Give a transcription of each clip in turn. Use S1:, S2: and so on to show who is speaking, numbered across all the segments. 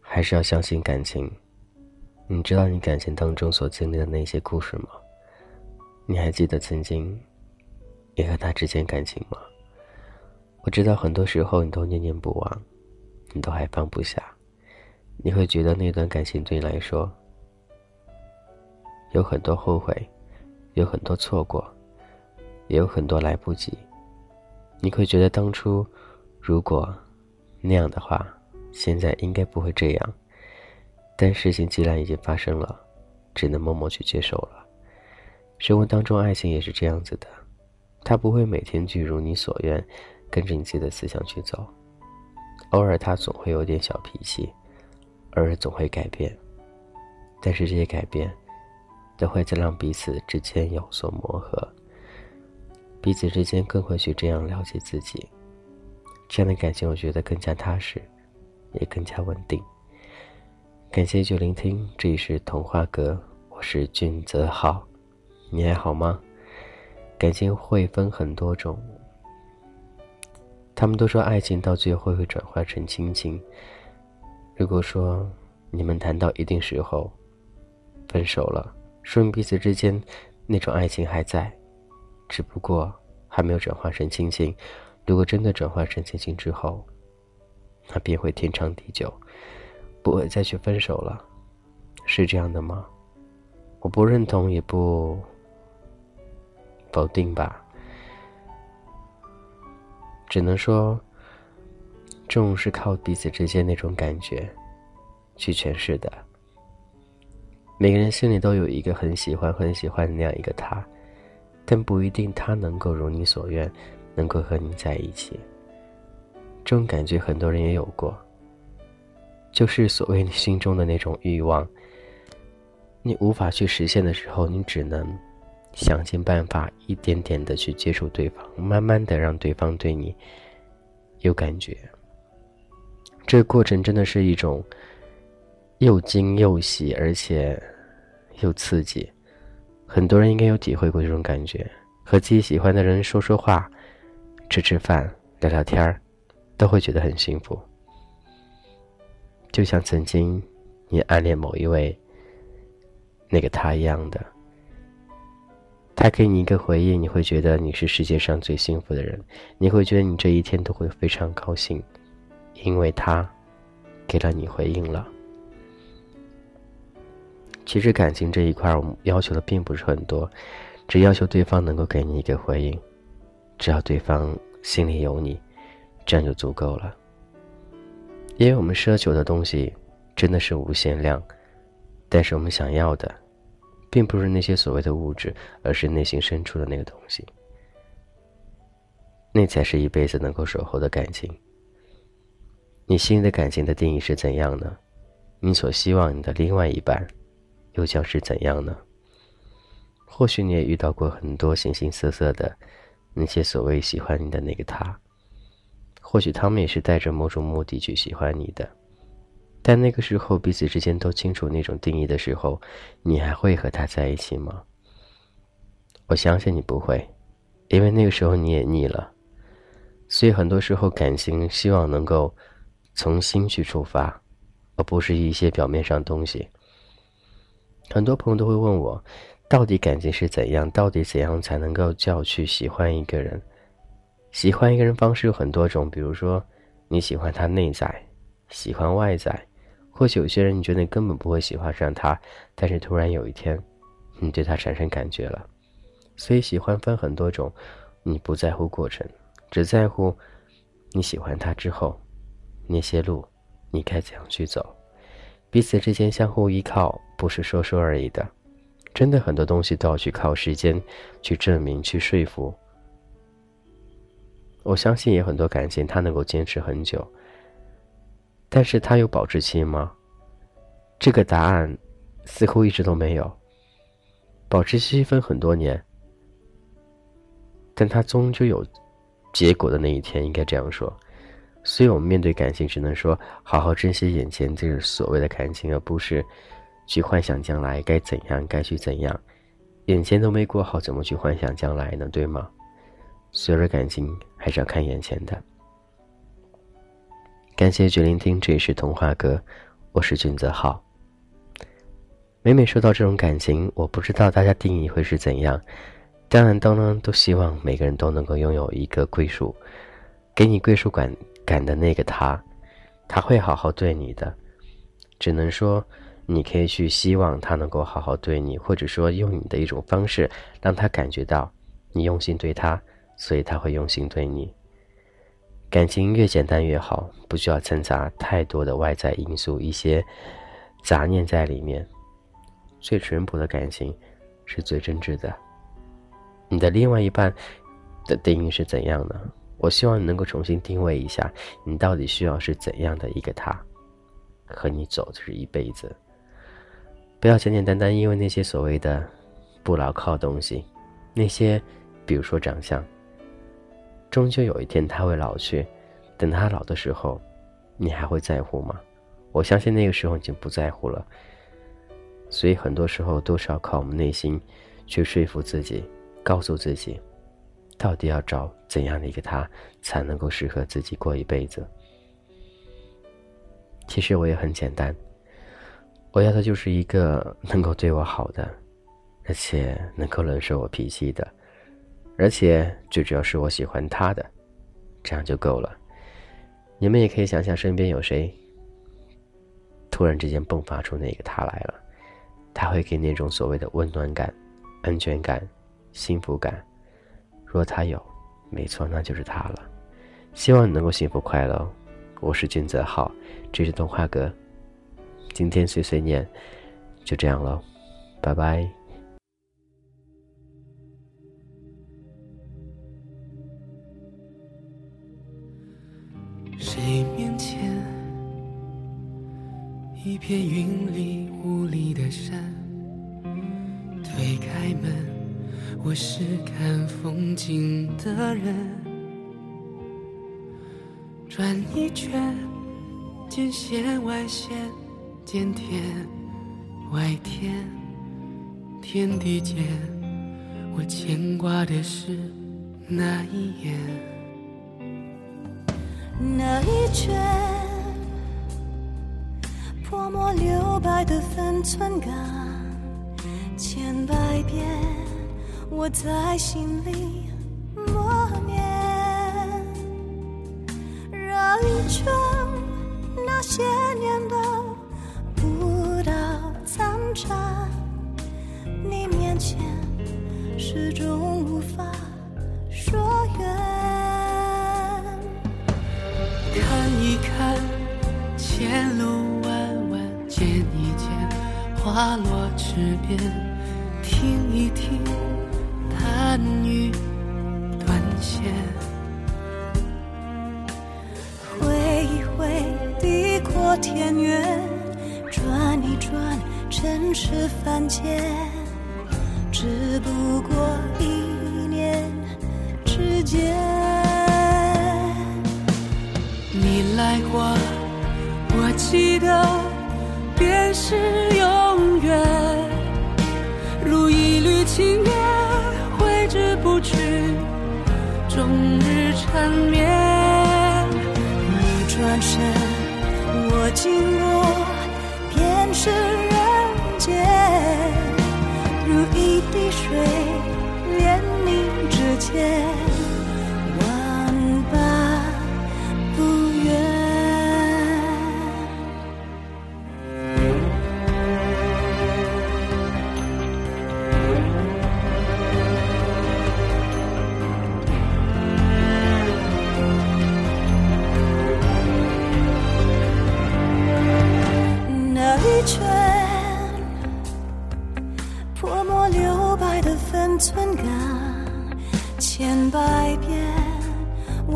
S1: 还是要相信感情。你知道你感情当中所经历的那些故事吗？你还记得曾经你和他之间感情吗？我知道很多时候你都念念不忘，你都还放不下。你会觉得那段感情对你来说有很多后悔，有很多错过，也有很多来不及。你会觉得当初如果那样的话。现在应该不会这样，但事情既然已经发生了，只能默默去接受了。生活当中，爱情也是这样子的，他不会每天去如你所愿，跟着你自己的思想去走。偶尔他总会有点小脾气，偶尔总会改变，但是这些改变，也会在让彼此之间有所磨合，彼此之间更会去这样了解自己。这样的感情，我觉得更加踏实。也更加稳定。感谢就聆听，这里是童话阁，我是俊泽浩，你还好吗？感情会分很多种，他们都说爱情到最后会转化成亲情。如果说你们谈到一定时候分手了，说明彼此之间那种爱情还在，只不过还没有转化成亲情。如果真的转化成亲情之后，那便会天长地久，不会再去分手了，是这样的吗？我不认同，也不否定吧。只能说，这种是靠彼此之间那种感觉去诠释的。每个人心里都有一个很喜欢、很喜欢的那样一个他，但不一定他能够如你所愿，能够和你在一起。这种感觉很多人也有过，就是所谓你心中的那种欲望，你无法去实现的时候，你只能想尽办法，一点点的去接触对方，慢慢的让对方对你有感觉。这个过程真的是一种又惊又喜，而且又刺激。很多人应该有体会过这种感觉，和自己喜欢的人说说话，吃吃饭，聊聊天儿。都会觉得很幸福，就像曾经你暗恋某一位那个他一样的，他给你一个回应，你会觉得你是世界上最幸福的人，你会觉得你这一天都会非常高兴，因为他给了你回应了。其实感情这一块，我们要求的并不是很多，只要求对方能够给你一个回应，只要对方心里有你。这样就足够了，因为我们奢求的东西真的是无限量，但是我们想要的，并不是那些所谓的物质，而是内心深处的那个东西，那才是一辈子能够守候的感情。你心里的感情的定义是怎样呢？你所希望你的另外一半，又将是怎样呢？或许你也遇到过很多形形色色的那些所谓喜欢你的那个他。或许他们也是带着某种目的去喜欢你的，但那个时候彼此之间都清楚那种定义的时候，你还会和他在一起吗？我相信你不会，因为那个时候你也腻了。所以很多时候感情希望能够从心去出发，而不是一些表面上东西。很多朋友都会问我，到底感情是怎样？到底怎样才能够叫去喜欢一个人？喜欢一个人方式有很多种，比如说你喜欢他内在，喜欢外在，或许有些人你觉得你根本不会喜欢上他，但是突然有一天，你对他产生感觉了。所以喜欢分很多种，你不在乎过程，只在乎你喜欢他之后，那些路你该怎样去走，彼此之间相互依靠，不是说说而已的，真的很多东西都要去靠时间去证明、去说服。我相信有很多感情，它能够坚持很久，但是它有保质期吗？这个答案似乎一直都没有。保质期分很多年，但它终究有结果的那一天，应该这样说。所以我们面对感情，只能说好好珍惜眼前这个所谓的感情，而不是去幻想将来该怎样，该去怎样，眼前都没过好，怎么去幻想将来呢？对吗？所有的感情还是要看眼前的。感谢去聆听，这里是童话哥，我是俊泽浩。每每说到这种感情，我不知道大家定义会是怎样。当然，当然都希望每个人都能够拥有一个归属，给你归属感感的那个他，他会好好对你的。只能说，你可以去希望他能够好好对你，或者说用你的一种方式让他感觉到你用心对他，所以他会用心对你。感情越简单越好，不需要掺杂太多的外在因素，一些杂念在里面。最淳朴的感情，是最真挚的。你的另外一半的定义是怎样呢？我希望你能够重新定位一下，你到底需要是怎样的一个他，和你走就是一辈子。不要简简单单因为那些所谓的不牢靠东西，那些比如说长相，终究有一天他会老去。等他老的时候，你还会在乎吗？我相信那个时候已经不在乎了。所以很多时候都是要靠我们内心，去说服自己，告诉自己，到底要找怎样的一个他，才能够适合自己过一辈子。其实我也很简单，我要的就是一个能够对我好的，而且能够忍受我脾气的，而且最主要是我喜欢他的，这样就够了。你们也可以想想身边有谁，突然之间迸发出那个他来了。他会给那种所谓的温暖感、安全感、幸福感。若他有，没错，那就是他了。希望你能够幸福快乐。我是君泽浩，这是动画哥。今天碎碎念就这样喽，拜拜。
S2: 谁面前一片云里雾里的山，推开门，我是看风景的人。转一圈，见线外线，见天外天，天地间，我牵挂的是那一眼，
S3: 那一圈。泼墨留白的分寸感，千百遍我在心里默念，绕一圈那些年的不到残渣，你面前始终无法说远，
S2: 看一看前路弯弯。见一见花落池边，听一听弹雨断线，
S3: 挥一挥地阔天远，转一转尘世凡间，只不过一念之间。
S2: 你来过，我记得。便是日缠绵。
S3: 你转身，我经过，便是人间，如一滴水，连你指尖。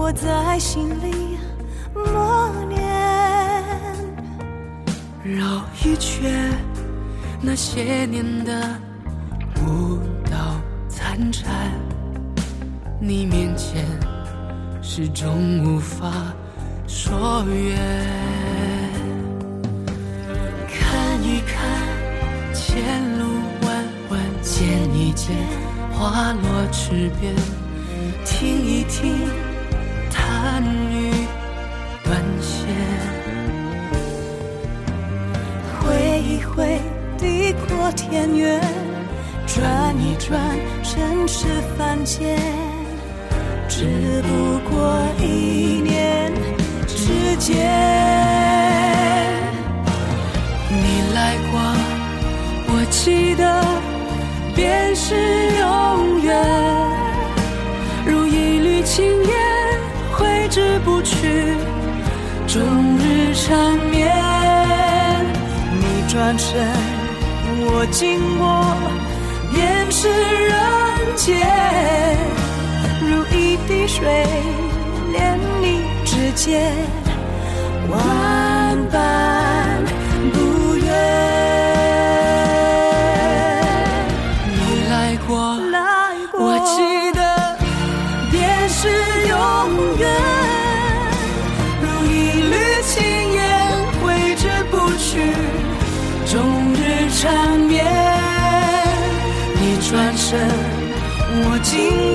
S3: 我在心里默念。
S2: 绕一圈，那些年的舞蹈残蝉，你面前始终无法说远。看一看前路弯弯，见一见，花落池边，听一听，
S3: 天远，转一转，尘世凡间，只不过一念之间。
S2: 你来过，我记得便是永远，如一缕青烟挥之不去，终日缠绵。
S3: 你转身，我经过，便是人间，如一滴水，连你指尖，
S2: 心。